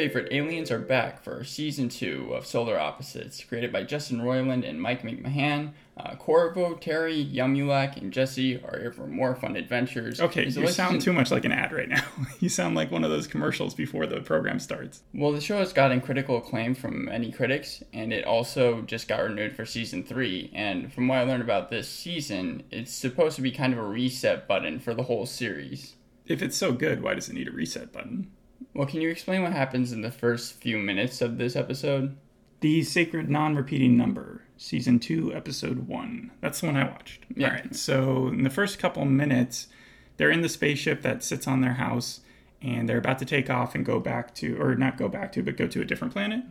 Favorite aliens are back for season two of Solar Opposites, created by Justin Roiland and Mike McMahan. Uh, Korvo, Terry, Yumyulack, and Jesse are here for more fun adventures. Okay, you sound too much like an ad right now. you sound like one of those commercials before the program starts. Well, the show has gotten critical acclaim from many critics, and it also just got renewed for season three. And from what I learned about this season, it's supposed to be kind of a reset button for the whole series. If it's so good, why does it need a reset button? Well, can you explain what happens in the first few minutes of this episode? The Sacred Non Repeating Number, Season 2, Episode 1. That's the one I watched. Yeah. All right. So, in the first couple minutes, they're in the spaceship that sits on their house, and they're about to take off and go back to, or not go back to, but go to a different planet.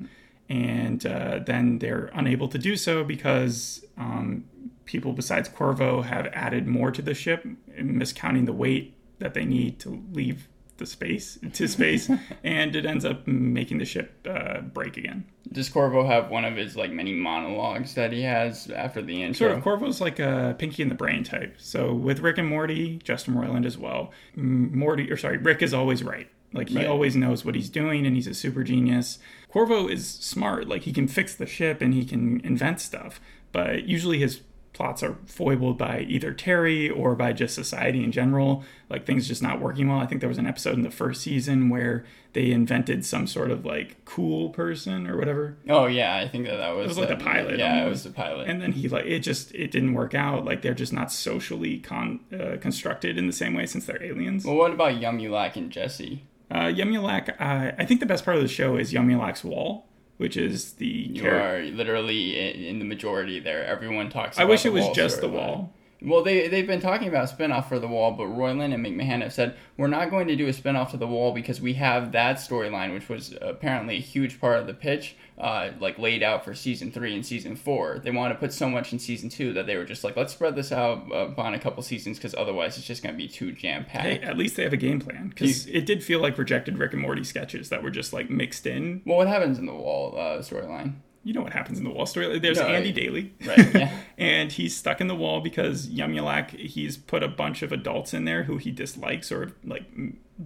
And uh, then they're unable to do so because um, people besides Korvo have added more to the ship, miscounting the weight that they need to leave the space to space, and it ends up making the ship uh, break again. Does Korvo have one of his like many monologues that he has after the intro? Sort of. Korvo's like a Pinky in the Brain type. So with Rick and Morty, Justin Roiland as well. Morty, or sorry, Rick is always right. Like he Right. always knows what he's doing, and he's a super genius. Korvo is smart. Like he can fix the ship and he can invent stuff. But usually his plots are foibled by either Terry or by just society in general. Like things just not working well. I think there was an episode in the first season where they invented some sort of like cool person or whatever. Oh yeah, I think that that was, was like the pilot Yeah, it was the pilot. and then he like it just it didn't work out like they're just not socially con uh, constructed in the same way since they're aliens well, what about Yumyulack and Jesse? uh yumyulack uh, i think the best part of the show is yumyulack's wall which is the You char- are literally in, in the majority there. Everyone talks. i about wish it was just the wall Well, they they've been talking about a spinoff for the wall, but Roiland and McMahan have said we're not going to do a spinoff to the wall because we have that storyline, which was apparently a huge part of the pitch, uh, like laid out for season three and season four. They want to put so much in season two that they were just like, let's spread this out uh, upon a couple seasons because otherwise it's just going to be too jam packed. hey at least they have a game plan because it did feel like rejected rick and morty sketches that were just like mixed in Well, what happens in the wall uh, storyline? You know what happens in the wall story there's No, andy I- daly Right, yeah. and he's stuck in the wall because Yumyulack he's put a bunch of adults in there who he dislikes or like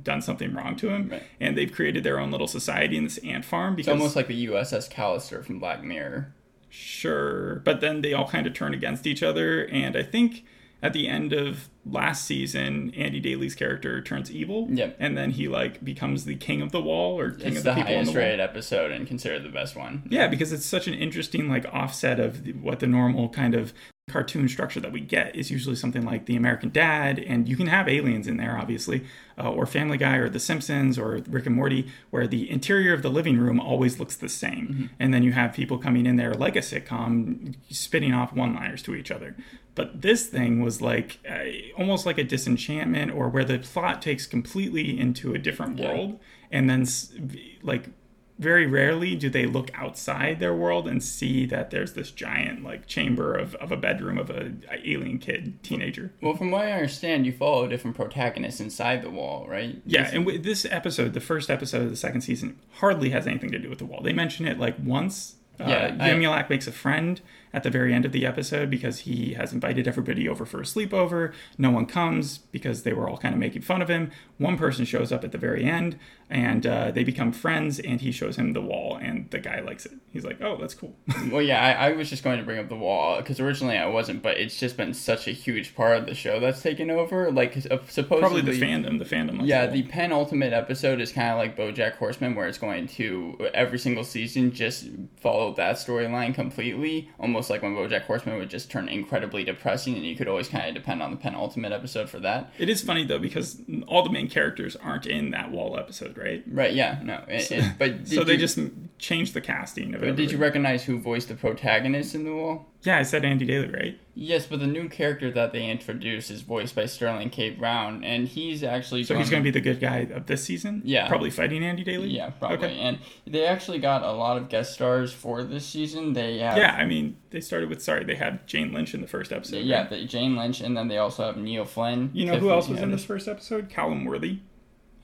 done something wrong to him, Right. and they've created their own little society in this ant farm. Because, It's almost like the USS Callister from Black Mirror. sure, but then they all kind of turn against each other, and I think. At the end of last season, Andy Daly's character turns evil, Yep. and then he like becomes the king of the wall or king It's of the, the people in highest the wall. rated episode and considered the best one. Yeah, because it's such an interesting like offset of the, what the normal kind of cartoon structure that we get is usually something like the American Dad, and you can have aliens in there, obviously, uh, or Family Guy, or The Simpsons, or Rick and Morty, where the interior of the living room always looks the same, and then you have people coming in there like a sitcom, spitting off one-liners to each other. But this thing was like uh, almost like a disenchantment, or where the plot takes completely into a different Yeah. world, and then like very rarely do they look outside their world and see that there's this giant like chamber of, of a bedroom of a, a alien kid teenager. Well, from what I understand, you follow different protagonists inside the wall, right? yeah and with this episode the first episode of the second season hardly has anything to do with the wall. They mention it like once. Yeah, uh, I- Yumyulack makes a friend at the very end of the episode because he has invited everybody over for a sleepover. No one comes because they were all kind of making fun of him. One person shows up at the very end and uh, they become friends and he shows him the wall and the guy likes it. He's like, oh, that's cool. Well, yeah, I, I was just going to bring up the wall because originally I wasn't, but it's just been such a huge part of the show that's taken over. Like, uh, supposedly, Probably the fandom, the fandom. likes Yeah, the the penultimate episode is kind of like BoJack Horseman, where it's going to every single season just follow that storyline completely, almost like when BoJack Horseman would just turn incredibly depressing, and you could always kind of depend on the penultimate episode for that. It is funny though because all the main characters aren't in that wall episode, right? Right? Yeah. No. It, it- but so they you- just changed the casting of it. But did you recognize who voiced the protagonist in the wall? Yeah, I said Andy Daly, right? Yes, but the new character that they introduced is voiced by Sterling K. Brown, and he's actually So he's going to be the good guy of this season. Yeah. probably fighting Andy Daly. Yeah, probably. Okay. And they actually got a lot of guest stars for this season. They have Yeah, I mean, they started with sorry, they had Jane Lynch in the first episode. Yeah, right? the Jane Lynch, and then they also have Neil Flynn. You know who else was in this first episode? Callum Worthy.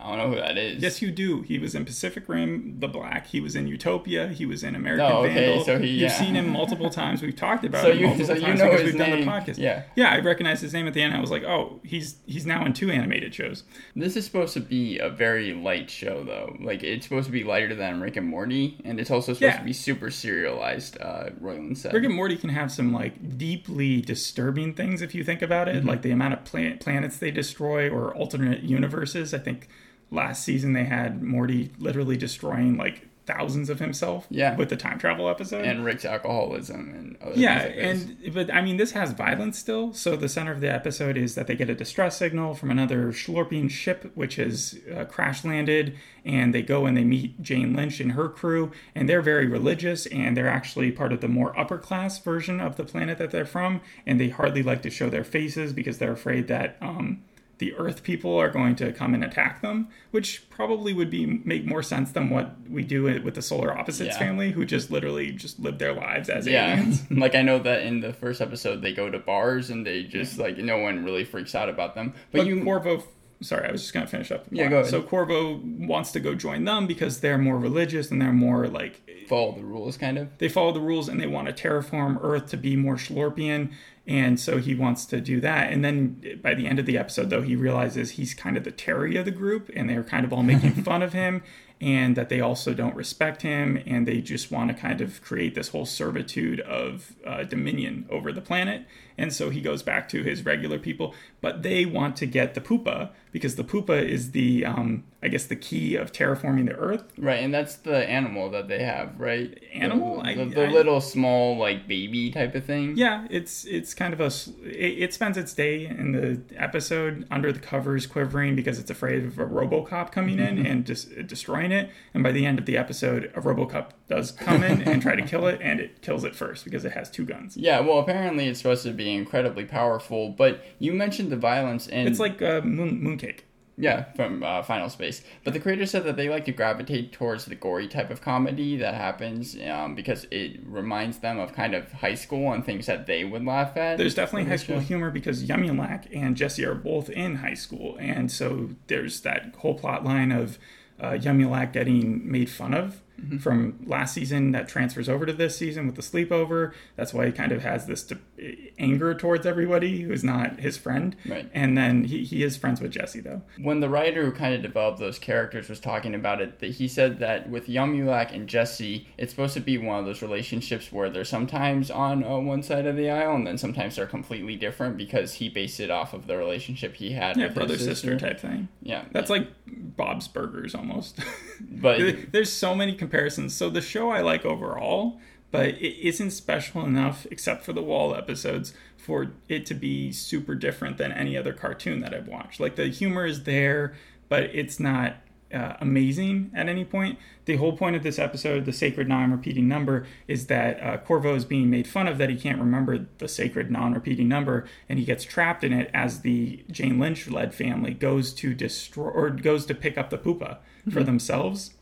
I don't know who that is. Yes, you do. He was in Pacific Rim, The Black. He was in Utopia. He was in American Oh, okay, Vandal. so he- You've seen him multiple times. We've talked about So him you- multiple so you times know because we've done the podcast. Yeah. yeah. I recognized his name at the end. I was like, oh, he's he's now in two animated shows. This is supposed to be a very light show, though. Like it's supposed to be lighter than Rick and Morty, and it's also supposed Yeah. to be super serialized. Uh, Roiland said. Rick and Morty can have some like deeply disturbing things if you think about it, Mm-hmm. like the amount of plan- planets they destroy or alternate universes. I think last season they had Morty literally destroying like thousands of himself. Yeah. with the time travel episode. and Rick's alcoholism and other yeah, things like and but I mean, this has violence still. So the center of the episode is that they get a distress signal from another Shlorpian ship, which has uh, crash landed, and they go and they meet Jane Lynch and her crew, and they're very religious, and they're actually part of the more upper class version of the planet that they're from, and they hardly like to show their faces because they're afraid that. Um, the Earth people are going to come and attack them, which probably would be make more sense than what we do with the Solar Opposites Yeah. family, who just literally just live their lives as Yeah, aliens. like I know that in the first episode they go to bars and they just like no one really freaks out about them. But, But you, Korvo, sorry, I was just gonna finish up. Yeah, go ahead. So Korvo wants to go join them because they're more religious and they're more like follow the rules, kind of. they follow the rules and they want to terraform Earth to be more Shlorpian. And so he wants to do that. And then by the end of the episode, though, he realizes he's kind of the Terry of the group, and they're kind of all making fun of him, and that they also don't respect him, and they just want to kind of create this whole servitude of uh, dominion over the planet. And so he goes back to his regular people, but they want to get the Pupa because the Pupa is the, um, I guess, the key of terraforming the Earth. Right, and that's the animal that they have, right? Animal? The, the, the I- little small like baby type of thing. Yeah, it's it's kind of a it, it spends its day in the episode under the covers quivering because it's afraid of a RoboCop coming in and just destroying it. And by the end of the episode, a RoboCop does come in and try to kill it, and it kills it first because it has two guns. Yeah, well, apparently it's supposed to be incredibly powerful, but you mentioned the violence and It's like uh, moon mooncake. Yeah from uh, Final Space. But the creator said that they like to gravitate towards the gory type of comedy that happens um, because it reminds them of kind of high school and things that they would laugh at. There's definitely high school show. humor because Yumyulack and Jesse are both in high school, and so there's that whole plot line of uh, Yumyulack getting made fun of Mm-hmm. from last season that transfers over to this season with the sleepover. That's why he kind of has this de- anger towards everybody who is not his friend. Right. And then he, he is friends with Jesse though. when the writer who kind of developed those characters was talking about it, that he said that with Yumyulack and Jesse, it's supposed to be one of those relationships where they're sometimes on uh, one side of the aisle and then sometimes they're completely different because he based it off of the relationship he had Yeah, with brother his sister type thing. Yeah, That's like Bob's Burgers almost. But there's so many comparisons. So the show I like overall, but it isn't special enough, except for the wall episodes, for it to be super different than any other cartoon that I've watched. Like the humor is there, but it's not uh, amazing at any point. The whole point of this episode, the sacred non-repeating number, is that uh, Korvo is being made fun of that he can't remember the sacred non-repeating number, and he gets trapped in it as the Jane Lynch-led family goes to destroy or goes to pick up the pupa for themselves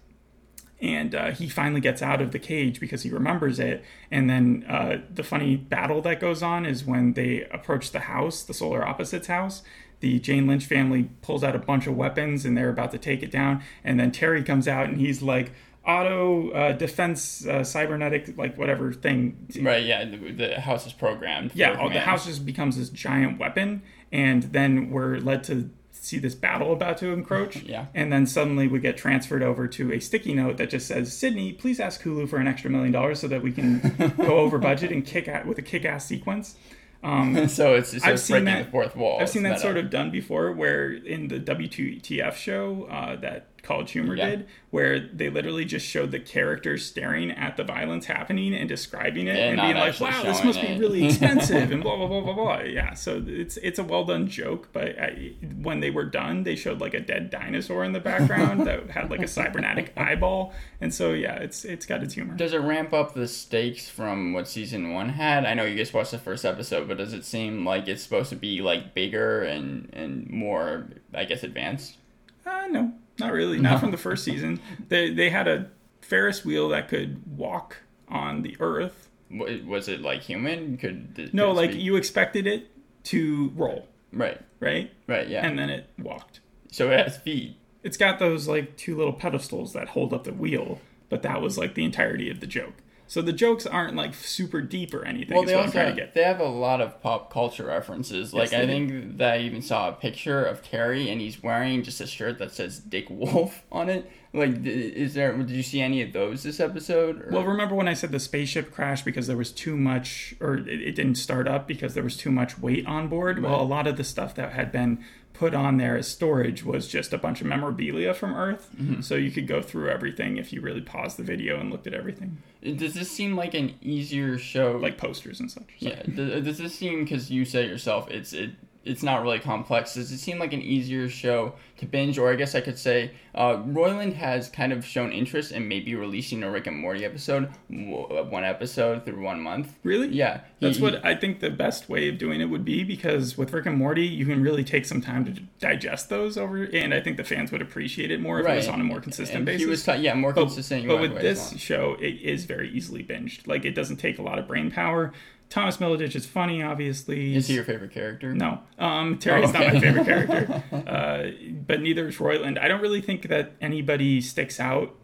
and uh, he finally gets out of the cage because he remembers it. And then uh, the funny battle that goes on is when they approach the house, the Solar Opposites house. The Jane Lynch family pulls out a bunch of weapons and they're about to take it down. And then Terry comes out and he's like, auto uh, defense, uh, cybernetic, like whatever thing. right, yeah, the, the house is programmed. Yeah, oh, the house just becomes this giant weapon. And then we're led to see this battle about to encroach. Yeah. And then suddenly we get transferred over to a sticky note that just says, Sydney, please ask Hulu for an extra million dollars so that we can go over budget and kick at with a kick ass sequence. so it's, so I've it's seen breaking that- the fourth wall. I've seen that meta. sort of done before, where in the WTF show uh, that College Humor Yeah. did, where they literally just showed the characters staring at the violence happening and describing it And and, being like, "Wow, this must it." be really expensive," and blah blah blah blah blah. Yeah, so it's it's a well done joke, but I, when they were done, they showed like a dead dinosaur in the background that had like a cybernetic eyeball, and so yeah, it's it's got its humor. Does it ramp up the stakes from what season one had? I know you guys watched the first episode, but does it seem like it's supposed to be like bigger and and more, I guess, advanced? Uh, no, not really. Not from the first season. They they had a Ferris wheel that could walk on the Earth. Was it like human? Could could No, like speak? you expected it to roll, right, right? right, yeah. And then it walked. so it has feet. It's got those like two little pedestals that hold up the wheel, but that was like the entirety of the joke. So the jokes aren't like super deep or anything. Well, they also trying have, to get. they have a lot of pop culture references. Like they I do. think that I even saw a picture of Terry, and he's wearing just a shirt that says Dick Wolf on it. Like, is there? Did you see any of those this episode? or- Well, remember when I said the spaceship crashed because there was too much, or it, it didn't start up because there was too much weight on board? Well, a lot of the stuff that had been put on there as storage was just a bunch of memorabilia from Earth. Mm-hmm. So you could go through everything if you really paused the video and looked at everything, does this seem like an easier show? like posters and such. Yeah. Does, this seem because you say yourself it's it it's not really complex? Does it seem like an easier show to binge, or I guess I could say, uh, Roiland has kind of shown interest in maybe releasing a Rick and Morty episode, one episode through one month. Really? Yeah, That's he- what I think the best way of doing it would be because with Rick and Morty, you can really take some time to digest those over, and I think the fans would appreciate it more if it was on a more consistent and basis. He was ta- yeah more But, consistent. but with this show, it is very easily binged. Like it doesn't take a lot of brain power. Thomas Middleditch is funny, obviously. is he your favorite character? No, um, Terry's Oh, not my favorite character, uh, but neither is Roiland. I don't really think that anybody sticks out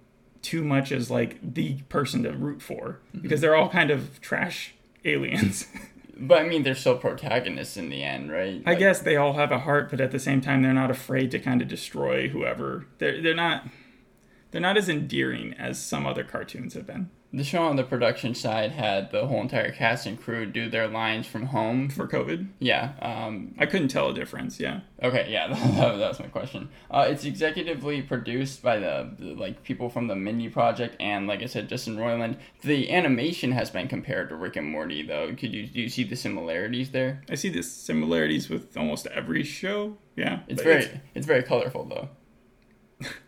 too much as like the person to root for Mm-hmm. because they're all kind of trash aliens. But I mean, they're still protagonists in the end, right? I guess they all have a heart, but at the same time, they're not afraid to kind of destroy whoever. They're they're not they're not as endearing as some other cartoons have been the show on the production side had the whole entire cast and crew do their lines from home. for COVID. Yeah. Um, I couldn't tell a difference. Yeah, Okay, yeah, that, that was my question. Uh, it's executively produced by the, the like people from the Mindy Project and, like I said, Justin Roiland. The animation has been compared to Rick and Morty, though. Could you do you see the similarities there? I see the similarities with almost every show. Yeah, It's very it's, very colorful, though.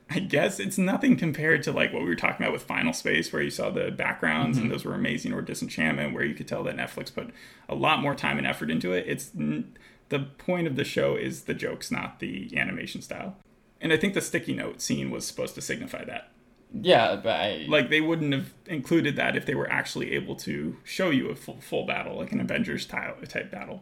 I guess it's nothing compared to like what we were talking about with Final Space, where you saw the backgrounds Mm-hmm. and those were amazing, or Disenchantment, where you could tell that Netflix put a lot more time and effort into it. It's n- the point of the show is the jokes, not the animation style. And I think the sticky note scene was supposed to signify that. Yeah, but I Like they wouldn't have included that if they were actually able to show you a full, full battle, like an Avengers type type battle.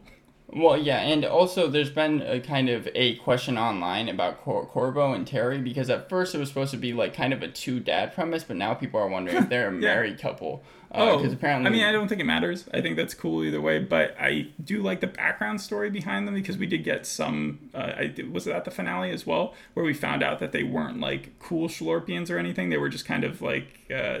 Well, yeah, and also there's been a kind of a question online about Cor- Korvo and Terry because at first it was supposed to be like kind of a two dad premise, but now people are wondering if they're a married couple. Uh, because apparently, Oh, I mean, I don't think it matters. I think that's cool either way. But I do like the background story behind them because we did get some. Uh, I was it at the finale as well, where we found out that they weren't like cool Shlorpians or anything. They were just kind of like uh,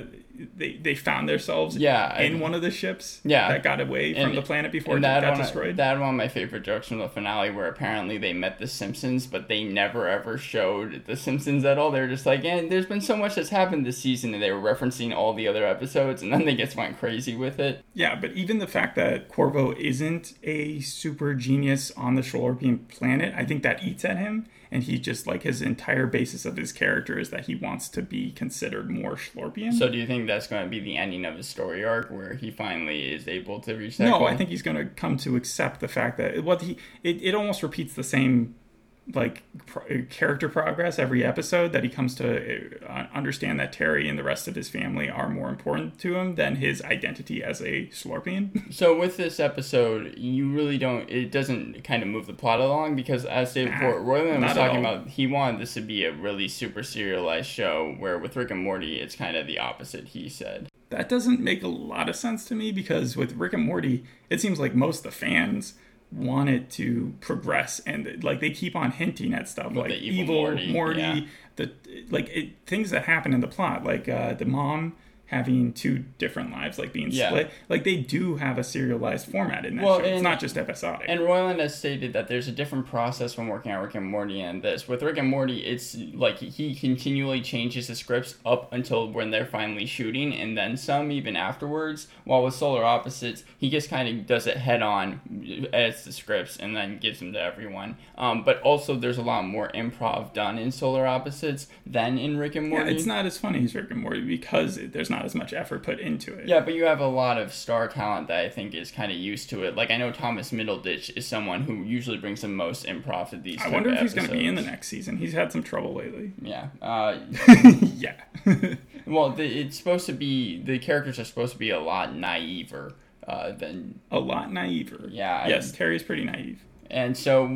they they found themselves Yeah, I- in one of the ships Yeah. that got away from And- the planet before it that got one, destroyed. that one of my favorite jokes from the finale, where apparently they met the Simpsons, but they never ever showed the Simpsons at all. They were just like, and there's been so much that's happened this season, and they were referencing all the other episodes, and then they just went crazy with it. Yeah, but even the fact that Korvo isn't a super genius on the Shlorpian planet, I think that eats at him. And he just like his entire basis of his character is that he wants to be considered more Shlorpian. So, do you think that's going to be the ending of his story arc, where he finally is able to reach that no, goal? I think he's going to come to accept the fact that what he it, it almost repeats the same like pro- character progress every episode that he comes to uh, understand that Terry and the rest of his family are more important to him than his identity as a Shlorpian. So with this episode, you really don't. It doesn't kind of move the plot along because, as David Nah, Fort Roiland was talking about, he wanted this to be a really super serialized show. Where with Rick and Morty, it's kind of the opposite. He said. that doesn't make a lot of sense to me because with Rick and Morty, it seems like most of the fans want it to progress and like they keep on hinting at stuff like the evil evil Morty, Morty, yeah. the like it, things that happen in the plot, like uh, the mom having two different lives, like being Yeah. split. Like they do have a serialized format in that Well, show. It's and- not just episodic. And Roiland has stated that there's a different process when working on Rick and Morty and this. With Rick and Morty, it's like he continually changes the scripts up until when they're finally shooting, and then some even afterwards. While with Solar Opposites, he just kind of does it head on, edits the scripts, and then gives them to everyone. Um, but also, there's a lot more improv done in Solar Opposites than in Rick and yeah, Morty. it's not as funny as Rick and Morty because it, there's not as much effort put into it. Yeah, but you have a lot of star talent that I think is kind of used to it. Like I know Thomas Middleditch is someone who usually brings the most improv to these. I wonder if he's going to be in the next season. He's had some trouble lately. Yeah. Uh, yeah. well, the, it's supposed to be the characters are supposed to be a lot naiver uh, than a lot naiver. Yeah, I- Yes, Terry's pretty naive. and so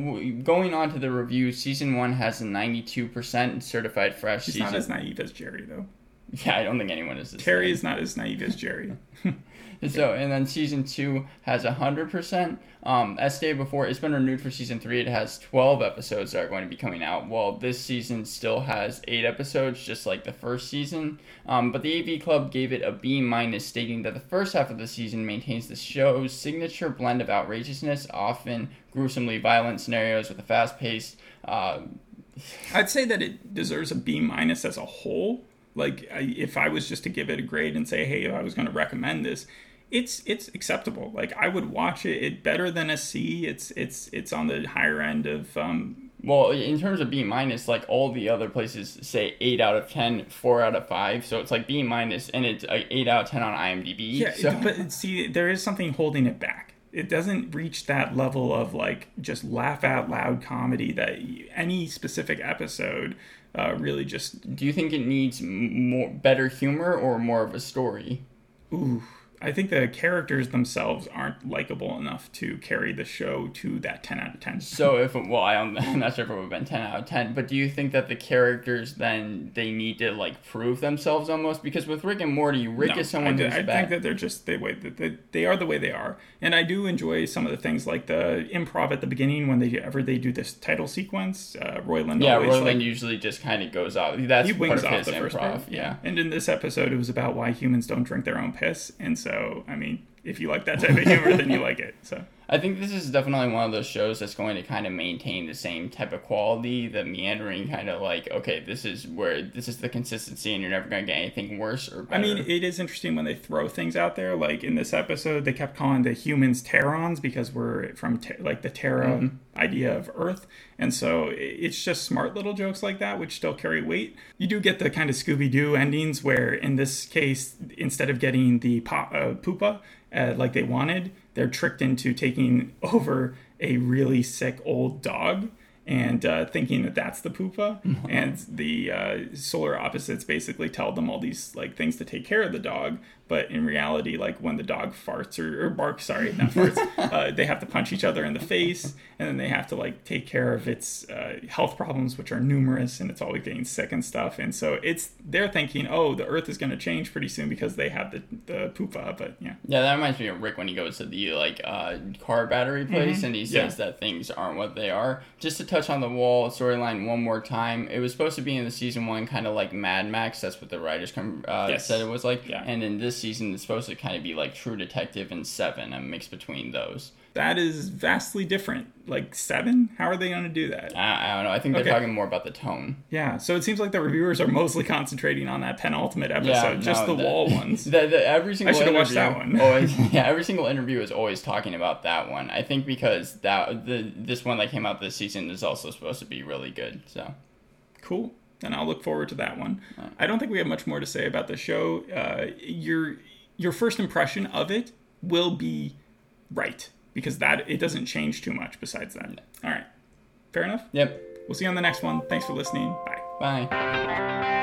going on to the review, season one has a 92% certified fresh. He's season. not as naive as Jerry, though. Yeah, I don't think anyone is. Terry is not as naive as Jerry. So and then season two has a hundred percent. Um, as stated before, it's been renewed for season three. It has twelve episodes that are going to be coming out. Well, this season still has eight episodes, just like the first season. Um, but the AV Club gave it a B minus, stating that the first half of the season maintains the show's signature blend of outrageousness, often gruesomely violent scenarios with a fast paced. Uh, I'd say that it deserves a B minus as a whole. Like, I, if I was just to give it a grade and say, hey, if I was going to recommend this, it's it's acceptable. Like, I would watch it. It better than a C. It's it's it's on the higher end of um, Well, in terms of B minus, like all the other places say eight out of 10, 4 out of five, so it's like B minus, and it's like eight out of ten on IMDb. Yeah, so. but see, there is something holding it back. It doesn't reach that level of like just laugh out loud comedy that any specific episode uh, really just. Do you think it needs more better humor or more of a story? Ooh, I think the characters themselves aren't likable enough to carry the show to that ten out of ten. So if well, I'm not sure if it would have been ten out of ten, but do you think that the characters then they need to like prove themselves almost? Because with Rick and Morty, Rick No, is someone I, who's I bad. think that they're just the way that they, they are the way they are, and I do enjoy some of the things like the improv at the beginning when they ever they do this title sequence. Uh, Roiland yeah, always Roland like, usually just kind of goes off. That's he part wings of off his the first improv. part. yeah. And in this episode, it was about why humans don't drink their own piss. And so, I mean, if you like that type of humor, then you like it. So I think this is definitely one of those shows that's going to kind of maintain the same type of quality, the meandering kind of like, okay, this is where this is the consistency, and you're never going to get anything worse or better. I mean, it is interesting when they throw things out there. Like in this episode, they kept calling the humans Terrans because we're from te- like the Terra Mm-hmm. idea of Earth, and so it's just smart little jokes like that which still carry weight. You do get the kind of Scooby Doo endings where, in this case, instead of getting the po- uh, pupa uh, like they wanted, they're tricked into taking over a really sick old dog and uh, thinking that that's the pupa. And the uh, solar opposites basically tell them all these like things to take care of the dog but in reality like when the dog farts or, or barks sorry not farts uh, they have to punch each other in the face and then they have to like take care of its uh, health problems which are numerous and it's always getting sick and stuff and so it's they're thinking oh the earth is going to change pretty soon because they have the, the pupa but yeah Yeah, that reminds me of Rick when he goes to the like uh, car battery place and he Mm-hmm. Yeah. says that things aren't what they are. Just to touch on the wall storyline one more time, it was supposed to be in the season one kind of like Mad Max. That's what the writers com- uh, Yes. said it was like. Yeah. And in this season, is supposed to kind of be like True Detective and Seven, a mix between those. that is vastly different like seven how are they going to do that I, I don't know. I think they're Okay. talking more about the tone. Yeah, so it seems like the reviewers are mostly concentrating on that penultimate episode, Yeah, just no, the that- wall ones. The, the, every single should've watched that one. always, yeah, every single interview is always talking about that one. I think because that the this one that came out this season is also supposed to be really good. So cool. And I'll look forward to that one. I don't think we have much more to say about the show. Uh, your your first impression of it will be right because that it doesn't change too much. Besides that, all right, fair enough. yep. We'll see you on the next one. Thanks for listening. Bye. Bye.